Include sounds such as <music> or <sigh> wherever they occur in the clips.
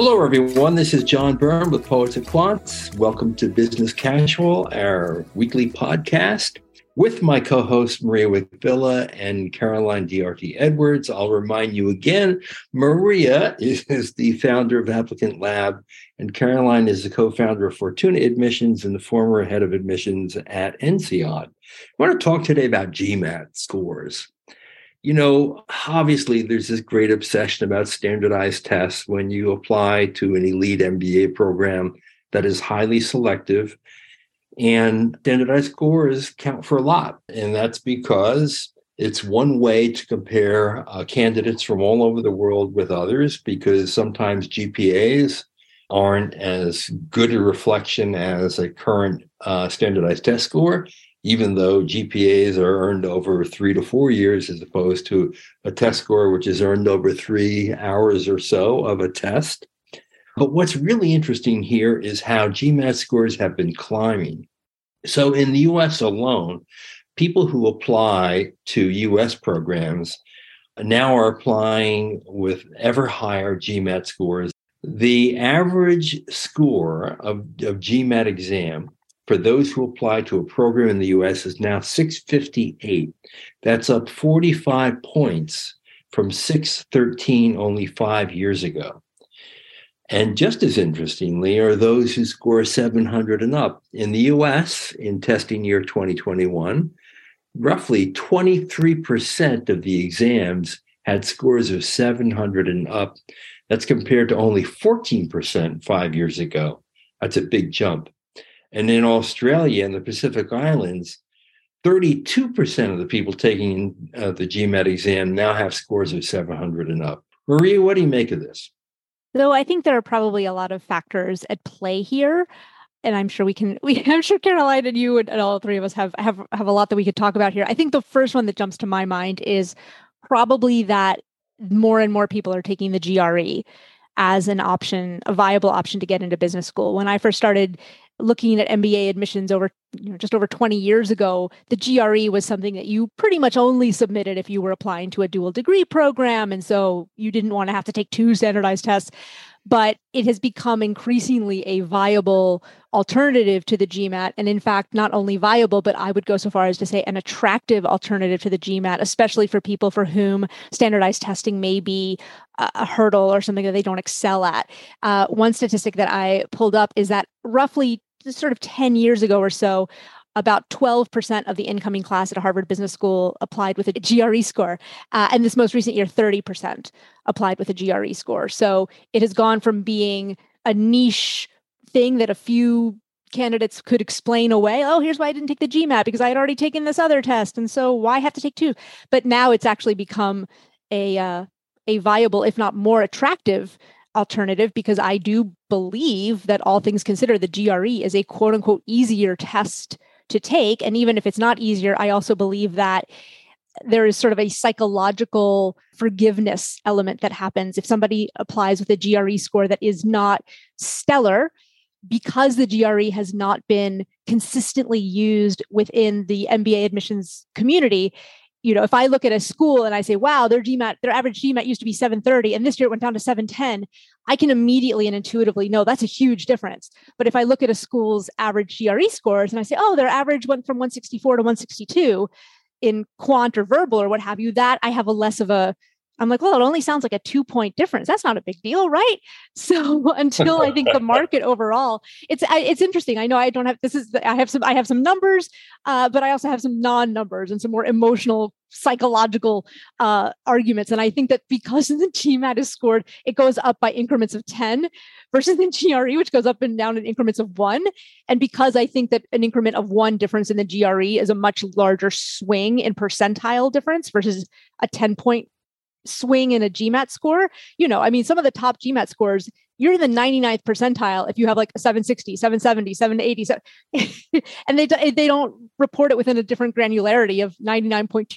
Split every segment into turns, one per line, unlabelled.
Hello, everyone. This is John Byrne with Poets and Quants. Welcome to Business Casual, our weekly podcast. With my co host Maria Wickwire and Caroline Diarte Edwards, I'll remind you again Maria is the founder of Applicant Lab, and Caroline is the co founder of Fortuna Admissions and the former head of admissions at INSEAD. I want to talk today about GMAT scores you know, obviously there's this great obsession about standardized tests when you apply to an elite MBA program that is highly selective. And standardized scores count for a lot. And that's because it's one way to compare uh, candidates from all over the world with others, because sometimes GPAs aren't as good a reflection as a current uh, standardized test score even though GPAs are earned over three to four years as opposed to a test score, which is earned over three hours or so of a test. But what's really interesting here is how GMAT scores have been climbing. So in the US alone, people who apply to US programs now are applying with ever higher GMAT scores. The average score of, of GMAT exam for those who apply to a program in the US is now 658. That's up 45 points from 613 only five years ago. And just as interestingly are those who score 700 and up. In the US, in testing year 2021, roughly 23% of the exams had scores of 700 and up. That's compared to only 14% five years ago. That's a big jump. And in Australia and the Pacific Islands, 32% of the people taking uh, the GMAT exam now have scores of 700 and up. Maria, what do you make of this?
So I think there are probably a lot of factors at play here. And I'm sure we can. <laughs> We, I'm sure Caroline and you and, and all three of us have have have a lot that we could talk about here. I think the first one that jumps to my mind is probably that more and more people are taking the GRE as an option, a viable option to get into business school. When I first started looking at MBA admissions over you know, just over 20 years ago, the GRE was something that you pretty much only submitted if you were applying to a dual degree program. And so you didn't want to have to take two standardized tests. But it has become increasingly a viable alternative to the GMAT. And in fact, not only viable, but I would go so far as to say an attractive alternative to the GMAT, especially for people for whom standardized testing may be a hurdle or something that they don't excel at. Uh, one statistic that I pulled up is that roughly sort of 10 years ago or so, about 12% of the incoming class at Harvard Business School applied with a GRE score. Uh, and this most recent year, 30% applied with a GRE score. So it has gone from being a niche thing that a few candidates could explain away. Oh, here's why I didn't take the GMAT because I had already taken this other test. And so why have to take two? But now it's actually become a, uh, a viable, if not more attractive alternative because I do believe that all things considered, the GRE is a quote unquote easier test to take. And even if it's not easier, I also believe that there is sort of a psychological forgiveness element that happens if somebody applies with a GRE score that is not stellar because the GRE has not been consistently used within the MBA admissions community you know, if I look at a school and I say, wow, their GMAT, their average GMAT used to be 730 and this year it went down to 710, I can immediately and intuitively know that's a huge difference. But if I look at a school's average GRE scores and I say, oh, their average went from 164 to 162 in quant or verbal or what have you, that I have a less of a I'm like, well, it only sounds like a two point difference. That's not a big deal, right? <laughs> So until I think the <laughs> market overall, it's it's interesting. I know I don't have this is I have some I have some numbers, uh, but I also have some non numbers and some more emotional psychological uh, arguments. And I think that because the GMAT is scored, it goes up by increments of ten versus the GRE, which goes up and down in increments of one. And because I think that an increment of one difference in the GRE is a much larger swing in percentile difference versus a ten point swing in a GMAT score, you know, I mean, some of the top GMAT scores, you're in the 99th percentile if you have like a 760, 770, 780. <laughs> and they, they don't report it within a different granularity of 99.2%,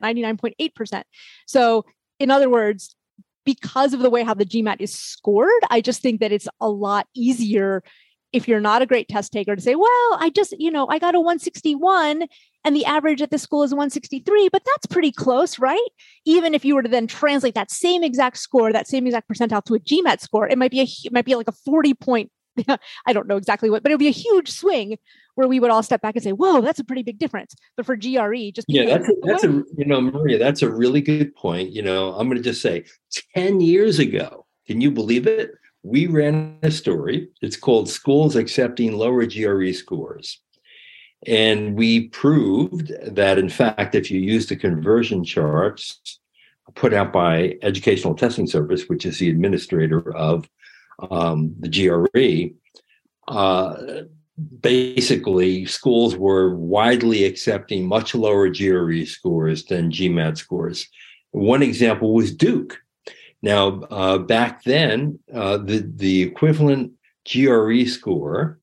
99.8%. So, in other words, because of the way how the GMAT is scored, I just think that it's a lot easier if you're not a great test taker to say, well, I just, you know, I got a 161 and the average at this school is 163, but that's pretty close, right? Even if you were to then translate that same exact score, that same exact percentile to a GMAT score, it might be a it might be like a 40 point <laughs> I don't know exactly what, but it would be a huge swing where we would all step back and say, "Whoa, that's a pretty big difference." But for GRE, just
yeah, that's a, that's a you know Maria, that's a really good point. You know, I'm going to just say, ten years ago, can you believe it? We ran a story. It's called "Schools Accepting Lower GRE Scores." And we proved that, in fact, if you use the conversion charts put out by Educational Testing Service, which is the administrator of um, the GRE, uh, basically schools were widely accepting much lower GRE scores than GMAT scores. One example was Duke. Now, uh, back then, uh, the the equivalent GRE score,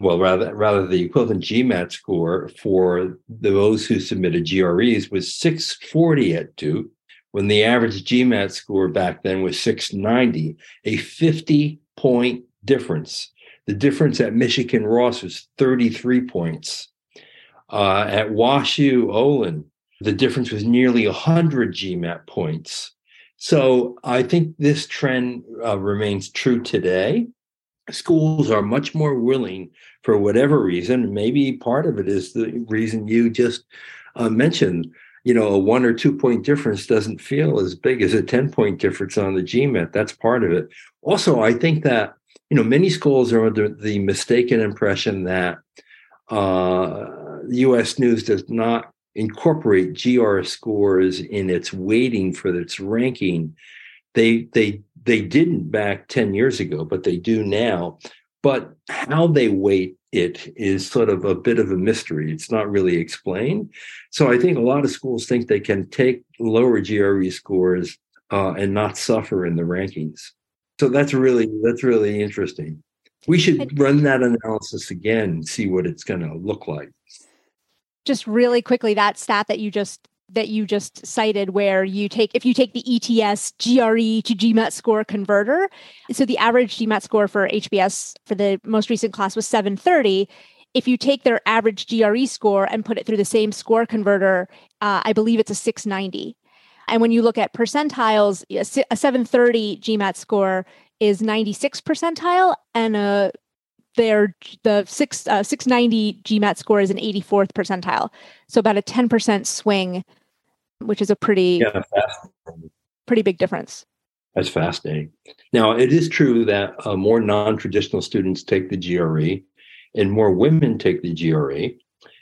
well, rather rather the equivalent GMAT score for those who submitted GREs was 640 at Duke, when the average GMAT score back then was 690, a 50 point difference. The difference at Michigan Ross was 33 points. Uh, at WashU Olin, the difference was nearly 100 GMAT points. So I think this trend uh, remains true today. Schools are much more willing, for whatever reason, maybe part of it is the reason you just uh, mentioned, you know, a one or two point difference doesn't feel as big as a 10 point difference on the GMAT. That's part of it. Also, I think that, you know, many schools are under the mistaken impression that uh, US News does not incorporate GRE scores in its weighting for its ranking. They they they didn't back 10 years ago, but they do now. But how they weight it is sort of a bit of a mystery. It's not really explained. So I think a lot of schools think they can take lower GRE scores uh, and not suffer in the rankings. So that's really that's really interesting. We should run that analysis again and see what it's going to look like.
Just really quickly, that stat that you just that you just cited where you take if you take the ETS GRE to GMAT score converter so the average GMAT score for HBS for the most recent class was 730 if you take their average GRE score and put it through the same score converter uh, I believe it's a 690 and when you look at percentiles a 730 GMAT score is 96 percentile and a their the six uh, 690 GMAT score is an 84th percentile. So about a 10% swing, which is a pretty yeah, pretty big difference.
That's fascinating. Now, it is true that uh, more non-traditional students take the GRE, and more women take the GRE,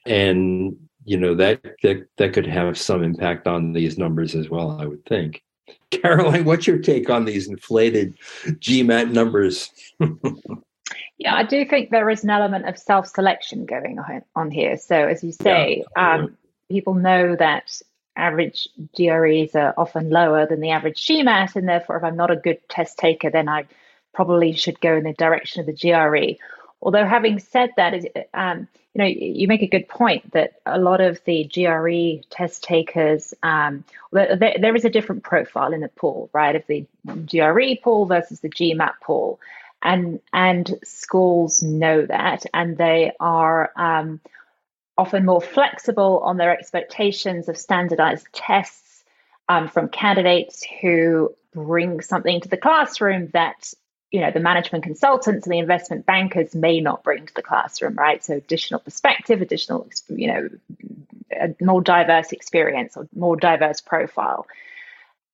and you know that that that could have some impact on these numbers as well. I would think. <laughs> Caroline, what's your take on these inflated GMAT numbers? <laughs>
Yeah, I do think there is an element of self selection going on here. So, as you say, yeah. um, people know that average GREs are often lower than the average GMAT, and therefore, if I'm not a good test taker, then I probably should go in the direction of the GRE. Although, having said that, um, you know, you make a good point that a lot of the GRE test takers, um, there, there is a different profile in the pool, right? Of the GRE pool versus the GMAT pool and and schools know that, and they are um, often more flexible on their expectations of standardized tests um, from candidates who bring something to the classroom that you know the management consultants and the investment bankers may not bring to the classroom right? So additional perspective additional you know a more diverse experience or more diverse profile.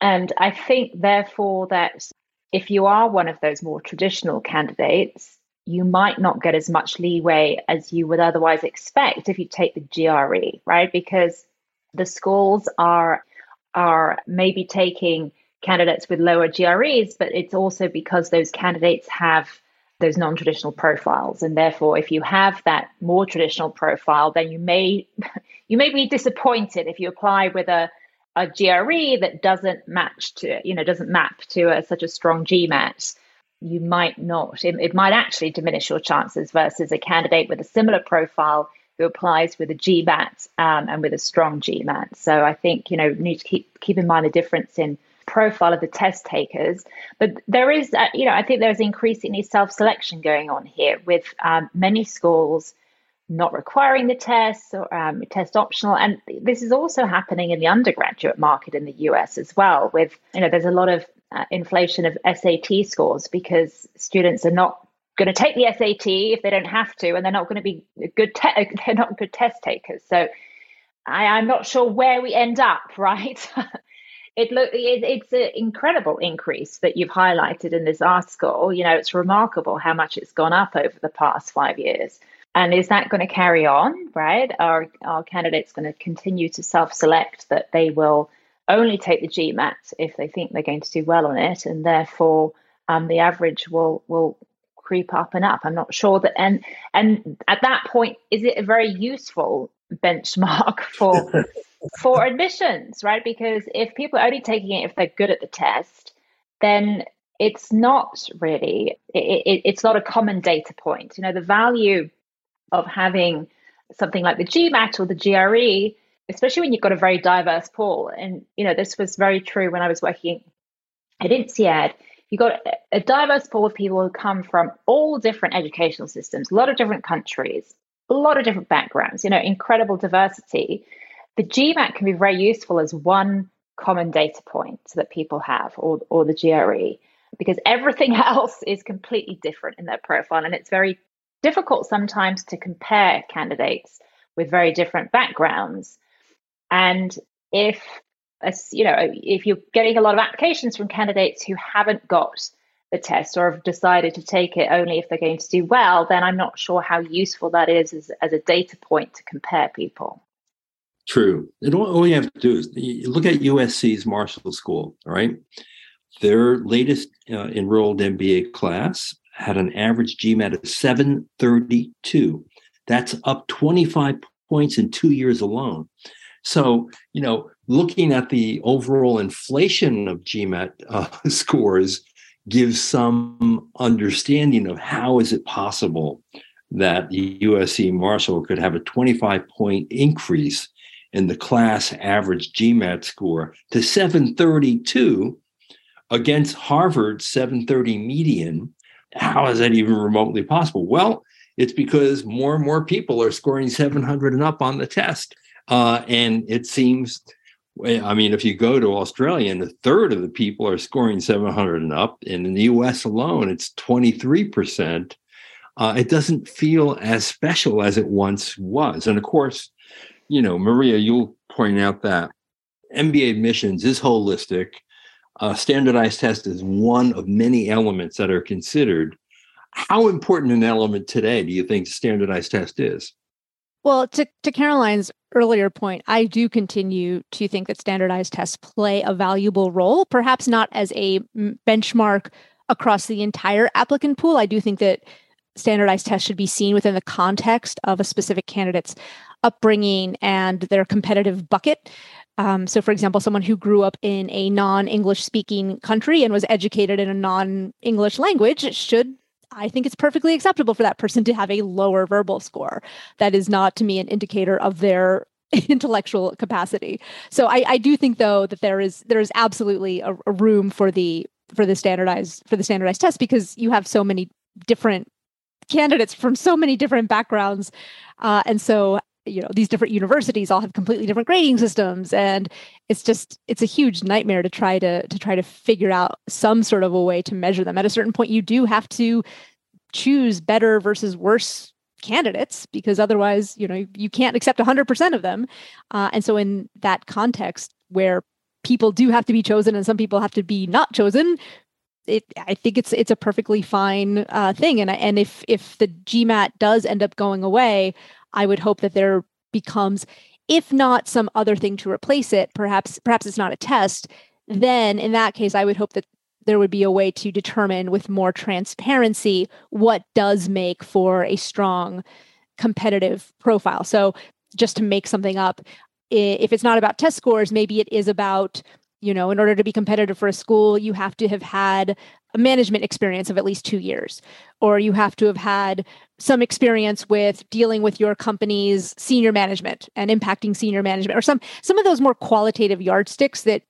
And i think therefore that if you are one of those more traditional candidates, you might not get as much leeway as you would otherwise expect if you take the GRE, right? Because the schools are are maybe taking candidates with lower GREs, but it's also because those candidates have those non-traditional profiles and therefore if you have that more traditional profile then you may <laughs> you may be disappointed if you apply with a a GRE that doesn't match to, you know, doesn't map to a, such a strong GMAT, you might not, it, it might actually diminish your chances versus a candidate with a similar profile who applies with a GMAT um, and with a strong GMAT. So I think, you know, need to keep, keep in mind the difference in profile of the test takers. But there is, uh, you know, I think there's increasingly self selection going on here with um, many schools not requiring the test or um, test optional. And this is also happening in the undergraduate market in the US as well, with, you know, there's a lot of uh, inflation of SAT scores because students are not going to take the SAT if they don't have to, and they're not going to be good. Te- <laughs> they're not good test takers. So I, I'm not sure where we end up. <laughs> Right? it look it, it's an incredible increase that you've highlighted in this article. You know, it's remarkable how much it's gone up over the past five years. And is that going to carry on? Right? Are are candidates going to continue to self-select that they will only take the GMAT if they think they're going to do well on it, and therefore um, the average will will creep up and up. I'm not sure that, and and at that point, is it a very useful benchmark <laughs> for for admissions, right? Because if people are only taking it if they're good at the test, then it's not really it, it, it's not a common data point. You know, the value of having something like the GMAT or the GRE, especially when you've got a very diverse pool, and you know this was very true when I was working at INSEAD you've got a diverse pool of people who come from all different educational systems, a lot of different countries, a lot of different backgrounds, you know, incredible diversity. The GMAT can be very useful as one common data point that people have, or, or the GRE, because everything <laughs> else is completely different in their profile. And it's very difficult sometimes to compare candidates with very different backgrounds. And if you know, if you're getting a lot of applications from candidates who haven't got the test or have decided to take it only if they're going to do well, then I'm not sure how useful that is as, as a data point to compare people.
True. And all, all you have to do is look at USC's Marshall School, right? Their latest uh, enrolled MBA class had an average GMAT of 732. That's up 25 points in two years alone. So, you know, looking at the overall inflation of GMAT uh, <laughs> scores gives some understanding of how is it possible that USC Marshall could have a 25 point increase in the class average GMAT score to 732 against Harvard's 730 median. How is that even remotely possible? Well, it's because more and more people are scoring 700 and up on the test. Uh, and it seems, I mean, if you go to Australia and a third of the people are scoring 700 and up, and in the US alone, it's 23%, uh, it doesn't feel as special as it once was. And of course, you know, Maria, you'll point out that MBA admissions is holistic. Uh, standardized test is one of many elements that are considered. How important an element today do you think standardized test is?
Well, to, to Caroline's earlier point, I do continue to think that standardized tests play a valuable role, perhaps not as a benchmark across the entire applicant pool. I do think that standardized tests should be seen within the context of a specific candidate's upbringing and their competitive bucket. Um, so, for example, someone who grew up in a non English speaking country and was educated in a non English language should I think it's perfectly acceptable for that person to have a lower verbal score. That is not to me an indicator of their <laughs> intellectual capacity. So I, I do think though that there is there is absolutely a, a room for the for the standardized for the standardized test because you have so many different candidates from so many different backgrounds uh, and so you know these different universities all have completely different grading systems and it's just it's a huge nightmare to try to to try to figure out some sort of a way to measure them. At a certain point you do have to choose better versus worse candidates because otherwise you know you can't accept 100% of them. Uh, and so in that context where people do have to be chosen and some people have to be not chosen it, I think it's it's a perfectly fine uh, thing, and and if if the GMAT does end up going away, I would hope that there becomes, if not some other thing to replace it, perhaps perhaps it's not a test. Mm-hmm. Then in that case, I would hope that there would be a way to determine with more transparency what does make for a strong competitive profile. So just to make something up, if it's not about test scores, maybe it is about you know, in order to be competitive for a school, you have to have had a management experience of at least two years, or you have to have had some experience with dealing with your company's senior management and impacting senior management, or some some of those more qualitative yardsticks that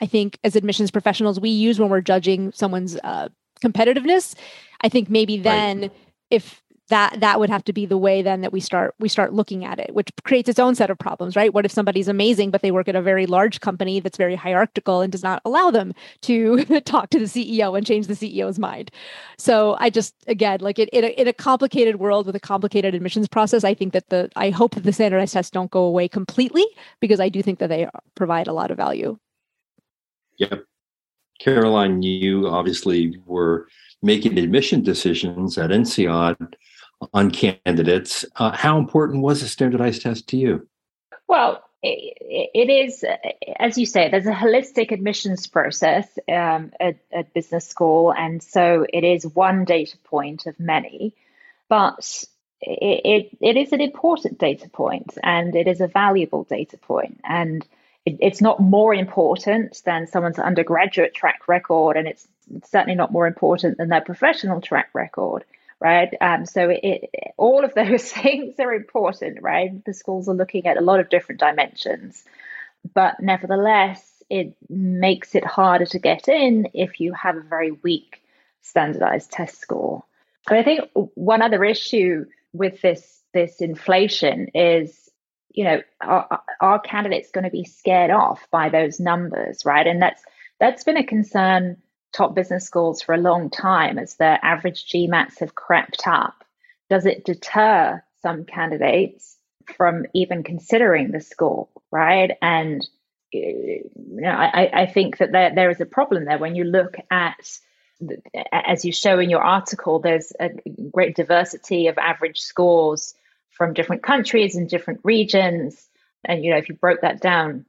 I think as admissions professionals we use when we're judging someone's uh, competitiveness. I think maybe then right. if that that would have to be the way then that we start we start looking at it which creates its own set of problems right? What if somebody's amazing but they work at a very large company that's very hierarchical and does not allow them to <laughs> talk to the ceo and change the ceo's mind? So i just again like it, in, a, in a complicated world with a complicated admissions process i think that the i hope that the standardized tests don't go away completely because i do think that they provide a lot of value.
Yep. Caroline you obviously were making admission decisions at INSEAD on candidates. Uh, how important was a standardized test to you?
Well, it is, as you say, there's a holistic admissions process um, at, at, business school. And so it is one data point of many, but it, it, it is an important data point and it is a valuable data point. And it, it's not more important than someone's undergraduate track record, and it's certainly not more important than their professional track record right? Um, so it, all of those <laughs> things are important, right? The schools are looking at a lot of different dimensions, but nevertheless, it makes it harder to get in if you have a very weak standardized test score. But I think one other issue with this this inflation is, you know, are, are candidates going to be scared off by those numbers, right? And that's that's been a concern top business schools for a long time as their average GMATs have crept up? Does it deter some candidates from even considering the school, right? And uh, you know, I, I think that there, there is a problem there when you look at, as you show in your article, there's a great diversity of average scores from different countries and different regions. And you know, if you broke that down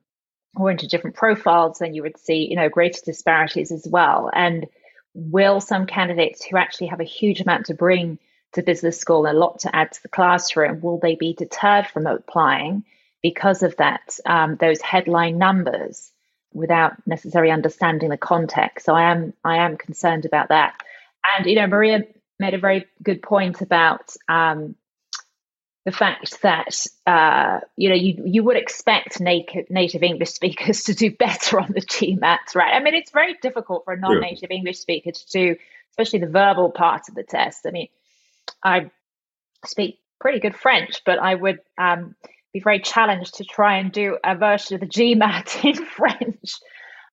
or into different profiles, then you would see, you know, greater disparities as well. And will some candidates who actually have a huge amount to bring to business school a lot to add to the classroom, will they be deterred from applying because of that, um, those headline numbers without necessarily understanding the context? So I am, I am concerned about that. And, you know, Maria made a very good point about um, the fact that uh, you know you you would expect native native English <laughs> speakers to do better on the GMAT, right? I mean, it's very difficult for a non-native yeah. English speaker to do, especially the verbal part of the test. I mean, I speak pretty good French, but I would um, be very challenged to try and do a version of the GMAT <laughs> in French,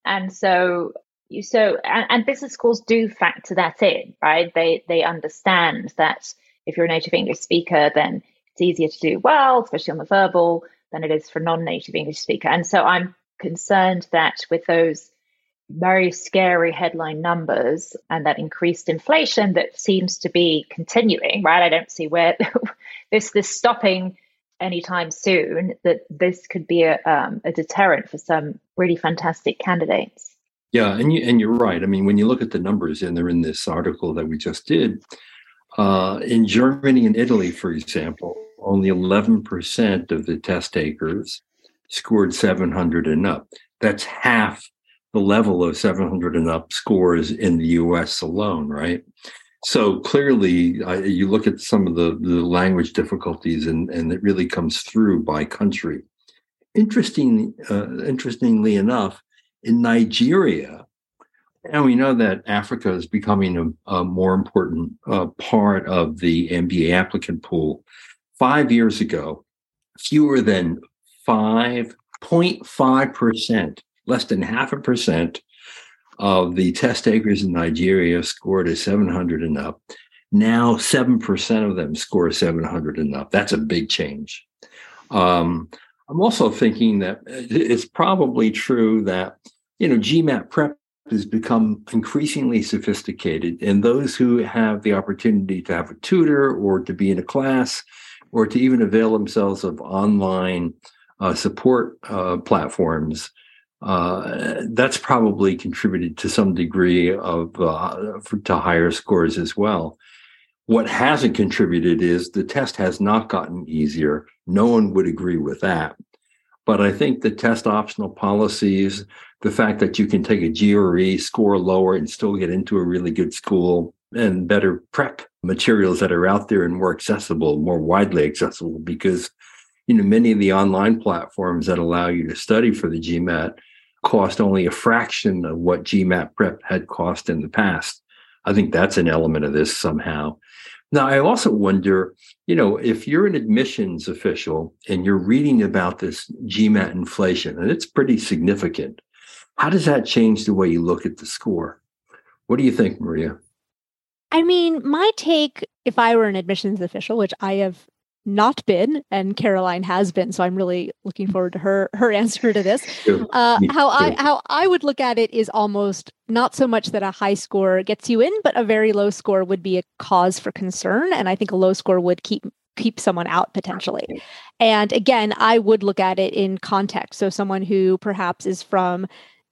and so you so and, and business schools do factor that in, right? They they understand that if you're a native English speaker, then it's easier to do well, especially on the verbal, than it is for non-native English speaker. And so I'm concerned that with those very scary headline numbers and that increased inflation that seems to be continuing, right? I don't see where <laughs> this this stopping anytime soon. That this could be a, um, a deterrent for some really fantastic candidates.
Yeah, and you and you're right. I mean, when you look at the numbers, and they're in this article that we just did, uh, in Germany and Italy, for example, only 11% of the test takers scored 700 and up. That's half the level of 700 and up scores in the US alone, right? So clearly, uh, you look at some of the, the language difficulties, and, and it really comes through by country. Interesting, uh, interestingly enough, in Nigeria, and we know that Africa is becoming a, a more important uh, part of the MBA applicant pool five years ago, fewer than 5.5%, less than half a percent of the test takers in Nigeria scored a 700 and up. Now, 7% of them score 700 and up. That's a big change. Um, I'm also thinking that it's probably true that, you know, GMAT prep has become increasingly sophisticated, and those who have the opportunity to have a tutor or to be in a class or to even avail themselves of online uh, support uh, platforms, uh, that's probably contributed to some degree of uh, to higher scores as well. What hasn't contributed is the test has not gotten easier. No one would agree with that. But I think the test optional policies, the fact that you can take a GRE, score lower, and still get into a really good school, and better prep materials that are out there and more accessible, more widely accessible, because you know many of the online platforms that allow you to study for the GMAT cost only a fraction of what GMAT prep had cost in the past. I think that's an element of this somehow. Now, I also wonder, you know, if you're an admissions official and you're reading about this GMAT inflation, and it's pretty significant, how does that change the way you look at the score? What do you think, Maria?
I mean, my take, if I were an admissions official, which I have not been, and Caroline has been. So I'm really looking forward to her her answer to this. <laughs> Uh, how I how I would look at it is almost not so much that a high score gets you in, but a very low score would be a cause for concern, and I think a low score would keep keep someone out potentially. And again, I would look at it in context. So someone who perhaps is from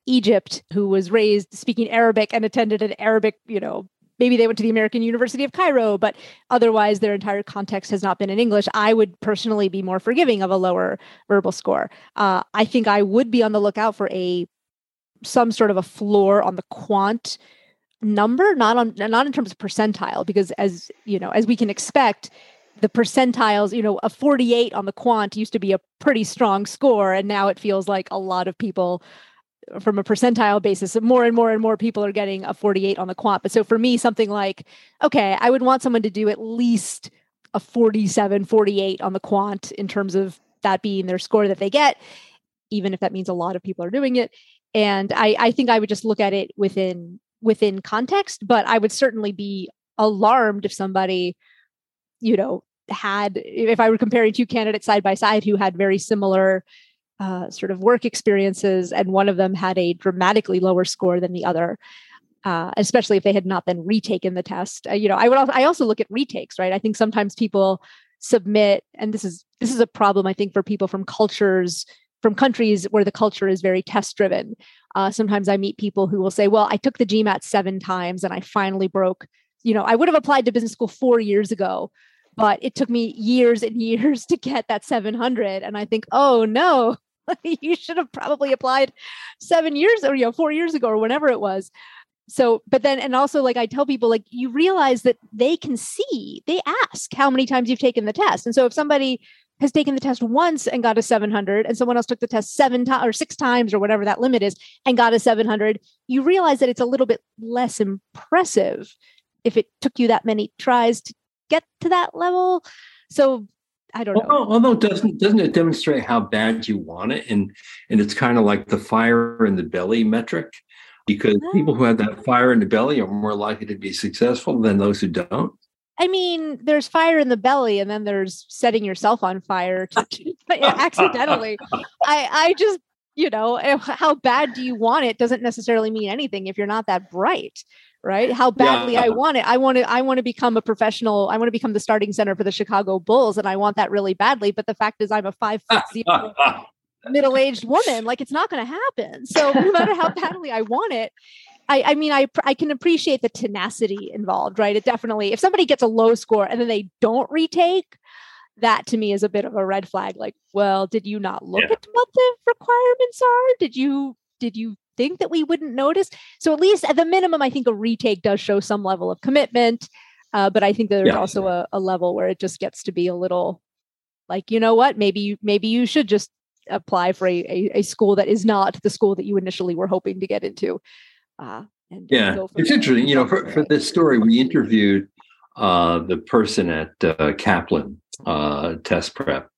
Egypt who was raised speaking Arabic and attended an Arabic, you know, maybe they went to the American University of Cairo, but otherwise their entire context has not been in English, I would personally be more forgiving of a lower verbal score. Uh, I think I would be on the lookout for a some sort of a floor on the quant number, not on not in terms of percentile, because as you know, as we can expect, the percentiles, you know, a 48 on the quant used to be a pretty strong score, and now it feels like a lot of people from a percentile basis, more and more and more people are getting a 48 on the quant. But so for me, something like, okay, I would want someone to do at least a 47, 48 on the quant in terms of that being their score that they get, even if that means a lot of people are doing it. And I, I think I would just look at it within within context, but I would certainly be alarmed if somebody, you know, had if I were comparing two candidates side by side who had very similar uh, sort of work experiences, and one of them had a dramatically lower score than the other. Uh, especially if they had not then retaken the test. Uh, you know, I would also, I also look at retakes, right? I think sometimes people submit, and this is this is a problem I think for people from cultures from countries where the culture is very test driven. Uh, sometimes I meet people who will say, "Well, I took the GMAT seven times and I finally broke." You know, I would have applied to business school four years ago, but it took me years and <laughs> years to get that 700 and i think oh no <laughs> you should have probably applied seven years or you know four years ago or whenever it was. So but then and also like i tell people like you realize that they can see they ask how many times you've taken the test. And so if somebody has taken the test once and got a 700 and someone else took the test seven times or six times or whatever that limit is and got a 700 you realize that it's a little bit less impressive if it took you that many tries to get to that level. So I don't know.
Although, although doesn't doesn't it demonstrate how bad you want it, and and it's kind of like the fire in the belly metric, because oh. people who have that fire in the belly are more likely to be successful than those who don't.
I mean, there's fire in the belly, and then there's setting yourself on fire to, <laughs> to, accidentally. I I just you know eh, how bad do you want it doesn't necessarily mean anything if you're not that bright right? How badly yeah. i want it. I want to i want to become a professional i want to become the starting center for the chicago bulls and i want that really badly but the fact is i'm a five foot <laughs> zero middle-aged woman. Like it's not going to happen. So no matter how badly i want it I, I mean I, I can appreciate the tenacity involved right? It definitely if somebody gets a low score and then they don't retake that to me is a bit of a red flag. Like well did you not look yeah. at what the requirements are? Did you did you think that we wouldn't notice. So at least at the minimum, I think a retake does show some level of commitment. Uh, but I think there's yeah. also a, a, level where it just gets to be a little like, you know what, maybe you maybe you should just apply for a, a, a school that is not the school that you initially were hoping to get into. Uh,
and yeah, it's interesting. You know, for, for this story, we interviewed uh, the person at uh, Kaplan uh, Test Prep,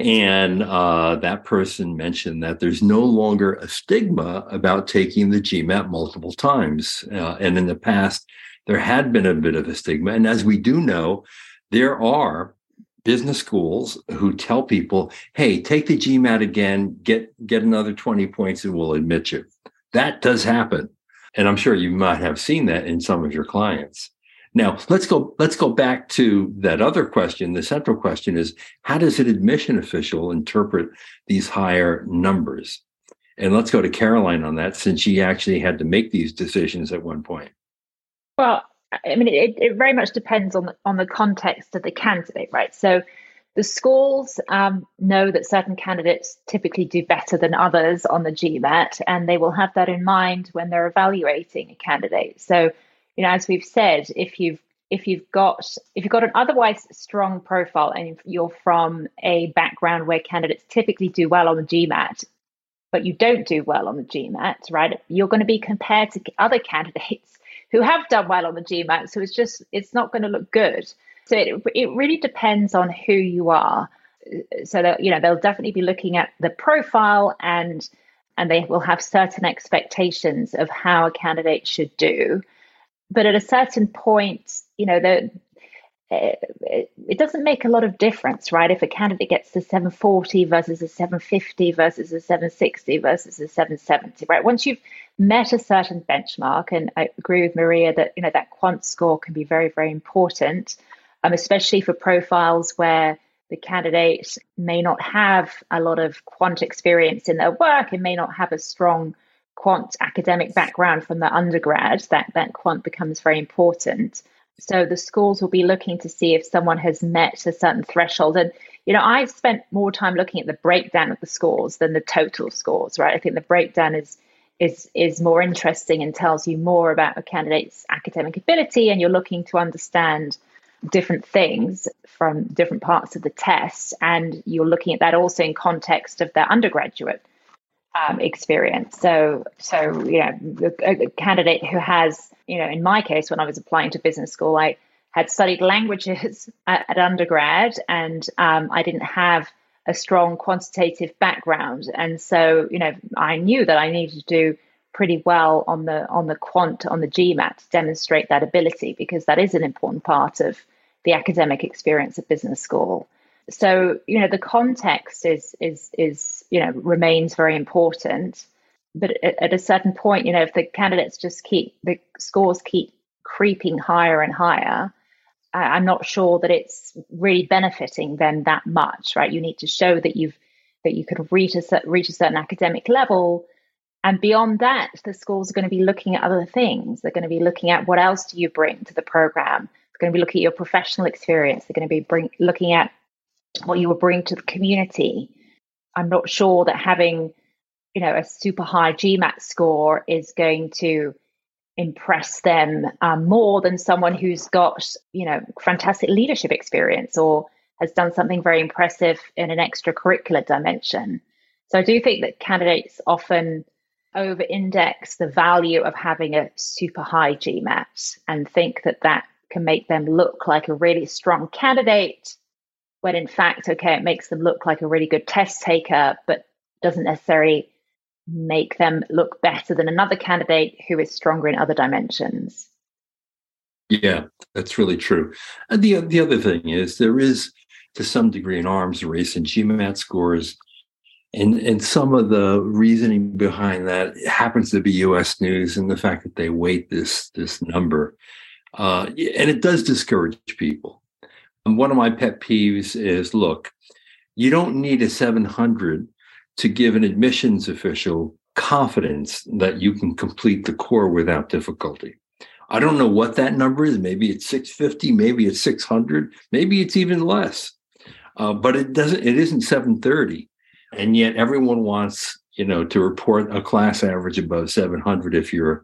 and uh, that person mentioned that there's no longer a stigma about taking the GMAT multiple times. Uh, and in the past, there had been a bit of a stigma. And as we do know, there are business schools who tell people, hey, take the GMAT again, get, get another 20 points, and we'll admit you. That does happen. And I'm sure you might have seen that in some of your clients. Now let's go let's go back to that other question. The central question is how does an admission official interpret these higher numbers? And let's go to Caroline on that since she actually had to make these decisions at one point.
Well, I mean, it, it very much depends on the, on the context of the candidate, right? So the schools um, know that certain candidates typically do better than others on the GMAT, and they will have that in mind when they're evaluating a candidate. So you know, as we've said, if you've if you've got if you've got an otherwise strong profile and you're from a background where candidates typically do well on the GMAT, but you don't do well on the GMAT, right? You're going to be compared to other candidates <laughs> who have done well on the GMAT. So it's just, it's not going to look good. So it, it really depends on who you are. So that, you know, they'll definitely be looking at the profile and and they will have certain expectations of how a candidate should do. But at a certain point, you know, the, it, it doesn't make a lot of difference, right? If a candidate gets to 740 versus a 750 versus a 760 versus a 770, right? Once you've met a certain benchmark, and I agree with Maria that you know that quant score can be very, very important, um, especially for profiles where the candidate may not have a lot of quant experience in their work and may not have a strong quant academic background from their undergrad, that, that quant becomes very important. So the schools will be looking to see if someone has met a certain threshold. And, you know, I've spent more time looking at the breakdown of the scores than the total scores, right? I think the breakdown is is is more interesting and tells you more about a candidate's academic ability and you're looking to understand different things from different parts of the test and you're looking at that also in context of their undergraduate um, experience. So, so you know, a, a candidate who has, you know, in my case, when I was applying to business school, I had studied languages <laughs> at, at undergrad, and um, I didn't have a strong quantitative background, and so you know, I knew that I needed to do pretty well on the on the quant on the GMAT to demonstrate that ability because that is an important part of the academic experience at business school so you know the context is is is you know remains very important. But at, at, a certain point you know if the candidates just keep the scores keep creeping higher and higher I, i'm not sure that it's really benefiting them that much right? You need to show that you've that you could reach a reach a certain academic level. And beyond that the schools are going to be looking at other things. They're going to be looking at what else do you bring to the program. They're going to be looking at your professional experience. They're going to be bring, looking at what you will bring to the community. I'm not sure that having, you know, a super high GMAT score is going to impress them um, more than someone who's got, you know, fantastic leadership experience or has done something very impressive in an extracurricular dimension. So I do think that candidates often over index the value of having a super high GMAT and think that that can make them look like a really strong candidate when in fact, okay, it makes them look like a really good test taker, but doesn't necessarily make them look better than another candidate who is stronger in other dimensions.
Yeah, that's really true. And the the other thing is there is to some degree an arms race in GMAT scores. And and some of the reasoning behind that happens to be US news and the fact that they weight this this number. Uh, and it does discourage people one of my pet peeves is look, you don't need a 700 to give an admissions official confidence that you can complete the core without difficulty. I don't know what that number is. Maybe it's 650, maybe it's 600, maybe it's even less. Uh, but it doesn't, it isn't 730. And yet everyone wants, you know, to report a class average above 700 if you're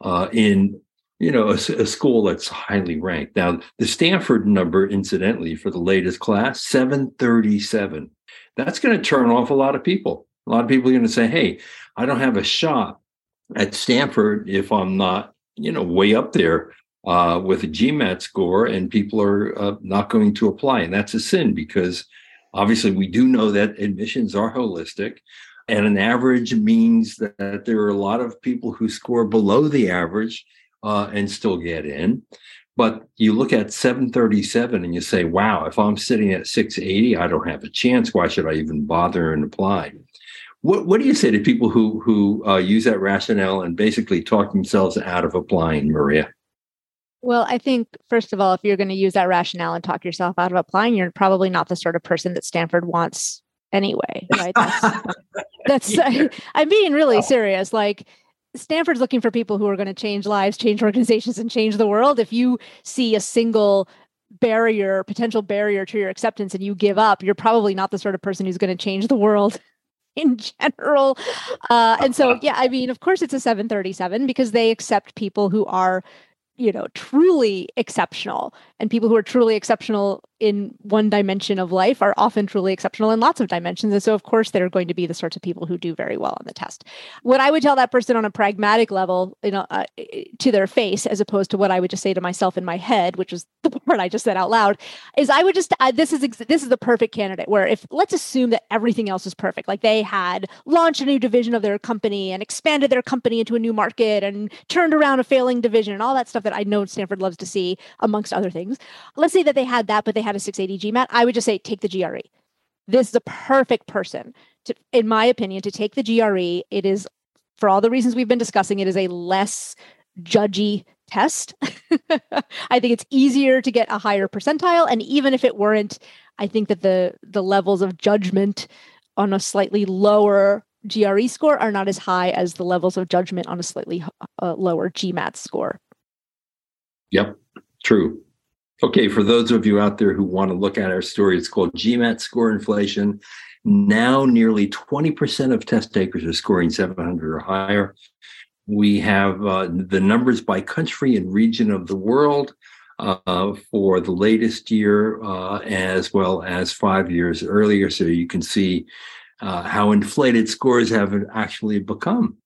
uh, in you know, a, a, school that's highly ranked. Now, the Stanford number, incidentally, for the latest class, 737. That's going to turn off a lot of people. A lot of people are going to say, hey, I don't have a shot at Stanford if I'm not, you know, way up there uh, with a GMAT score, and people are uh, not going to apply. And that's a sin because obviously we do know that admissions are holistic. And an average means that there are a lot of people who score below the average uh, and still get in. But you look at 737 and you say, wow, if I'm sitting at 680, I don't have a chance. Why should I even bother and apply? What, what do you say to people who, who uh, use that rationale and basically talk themselves out of applying, Maria?
Well, I think, first of all, if you're going to use that rationale and talk yourself out of applying, you're probably not the sort of person that Stanford wants anyway, right? That's, <laughs> that's yeah. <laughs> I, am being really serious. Like, Stanford's looking for people who are going to change lives, change organizations, and change the world. If you see a single barrier, potential barrier to your acceptance, and you give up, you're probably not the sort of person who's going to change the world <laughs> in general. Uh, and so, yeah, I mean, of course, it's a 737 because they accept people who are you know truly exceptional and people who are truly exceptional in one dimension of life are often truly exceptional in lots of dimensions. And so, of course, they're going to be the sorts of people who do very well on the test. What I would tell that person on a pragmatic level, you know, uh, to their face, as opposed to what I would just say to myself in my head, which is the <laughs> part I just said out loud, is I would just uh, this is ex- this is the perfect candidate. Where if let's assume that everything else is perfect, like they had launched a new division of their company and expanded their company into a new market and turned around a failing division and all that stuff that I know Stanford loves to see, amongst other things. Let's say that they had that, but they had a 680 GMAT. I would just say take the GRE. This is the perfect person to, in my opinion, to take the GRE. It is for all the reasons we've been discussing, it is a less judgy test. <laughs> I think it's easier to get a higher percentile. And even if it weren't, I think that the the levels of judgment on a slightly lower GRE score are not as high as the levels of judgment on a slightly uh, lower GMAT score.
Yep, true. Okay, for those of you out there who want to look at our story, it's called GMAT score inflation. Now, nearly 20% of test takers are scoring 700 or higher. We have uh, the numbers by country and region of the world uh, for the latest year, uh, as well as five years earlier. So you can see uh, how inflated scores have actually become.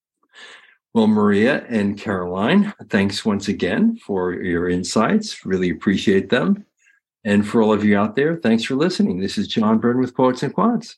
Well, Maria and Caroline, thanks once again for your insights. Really appreciate them. And for all of you out there, thanks for listening. This is John Byrne with Poets and Quants.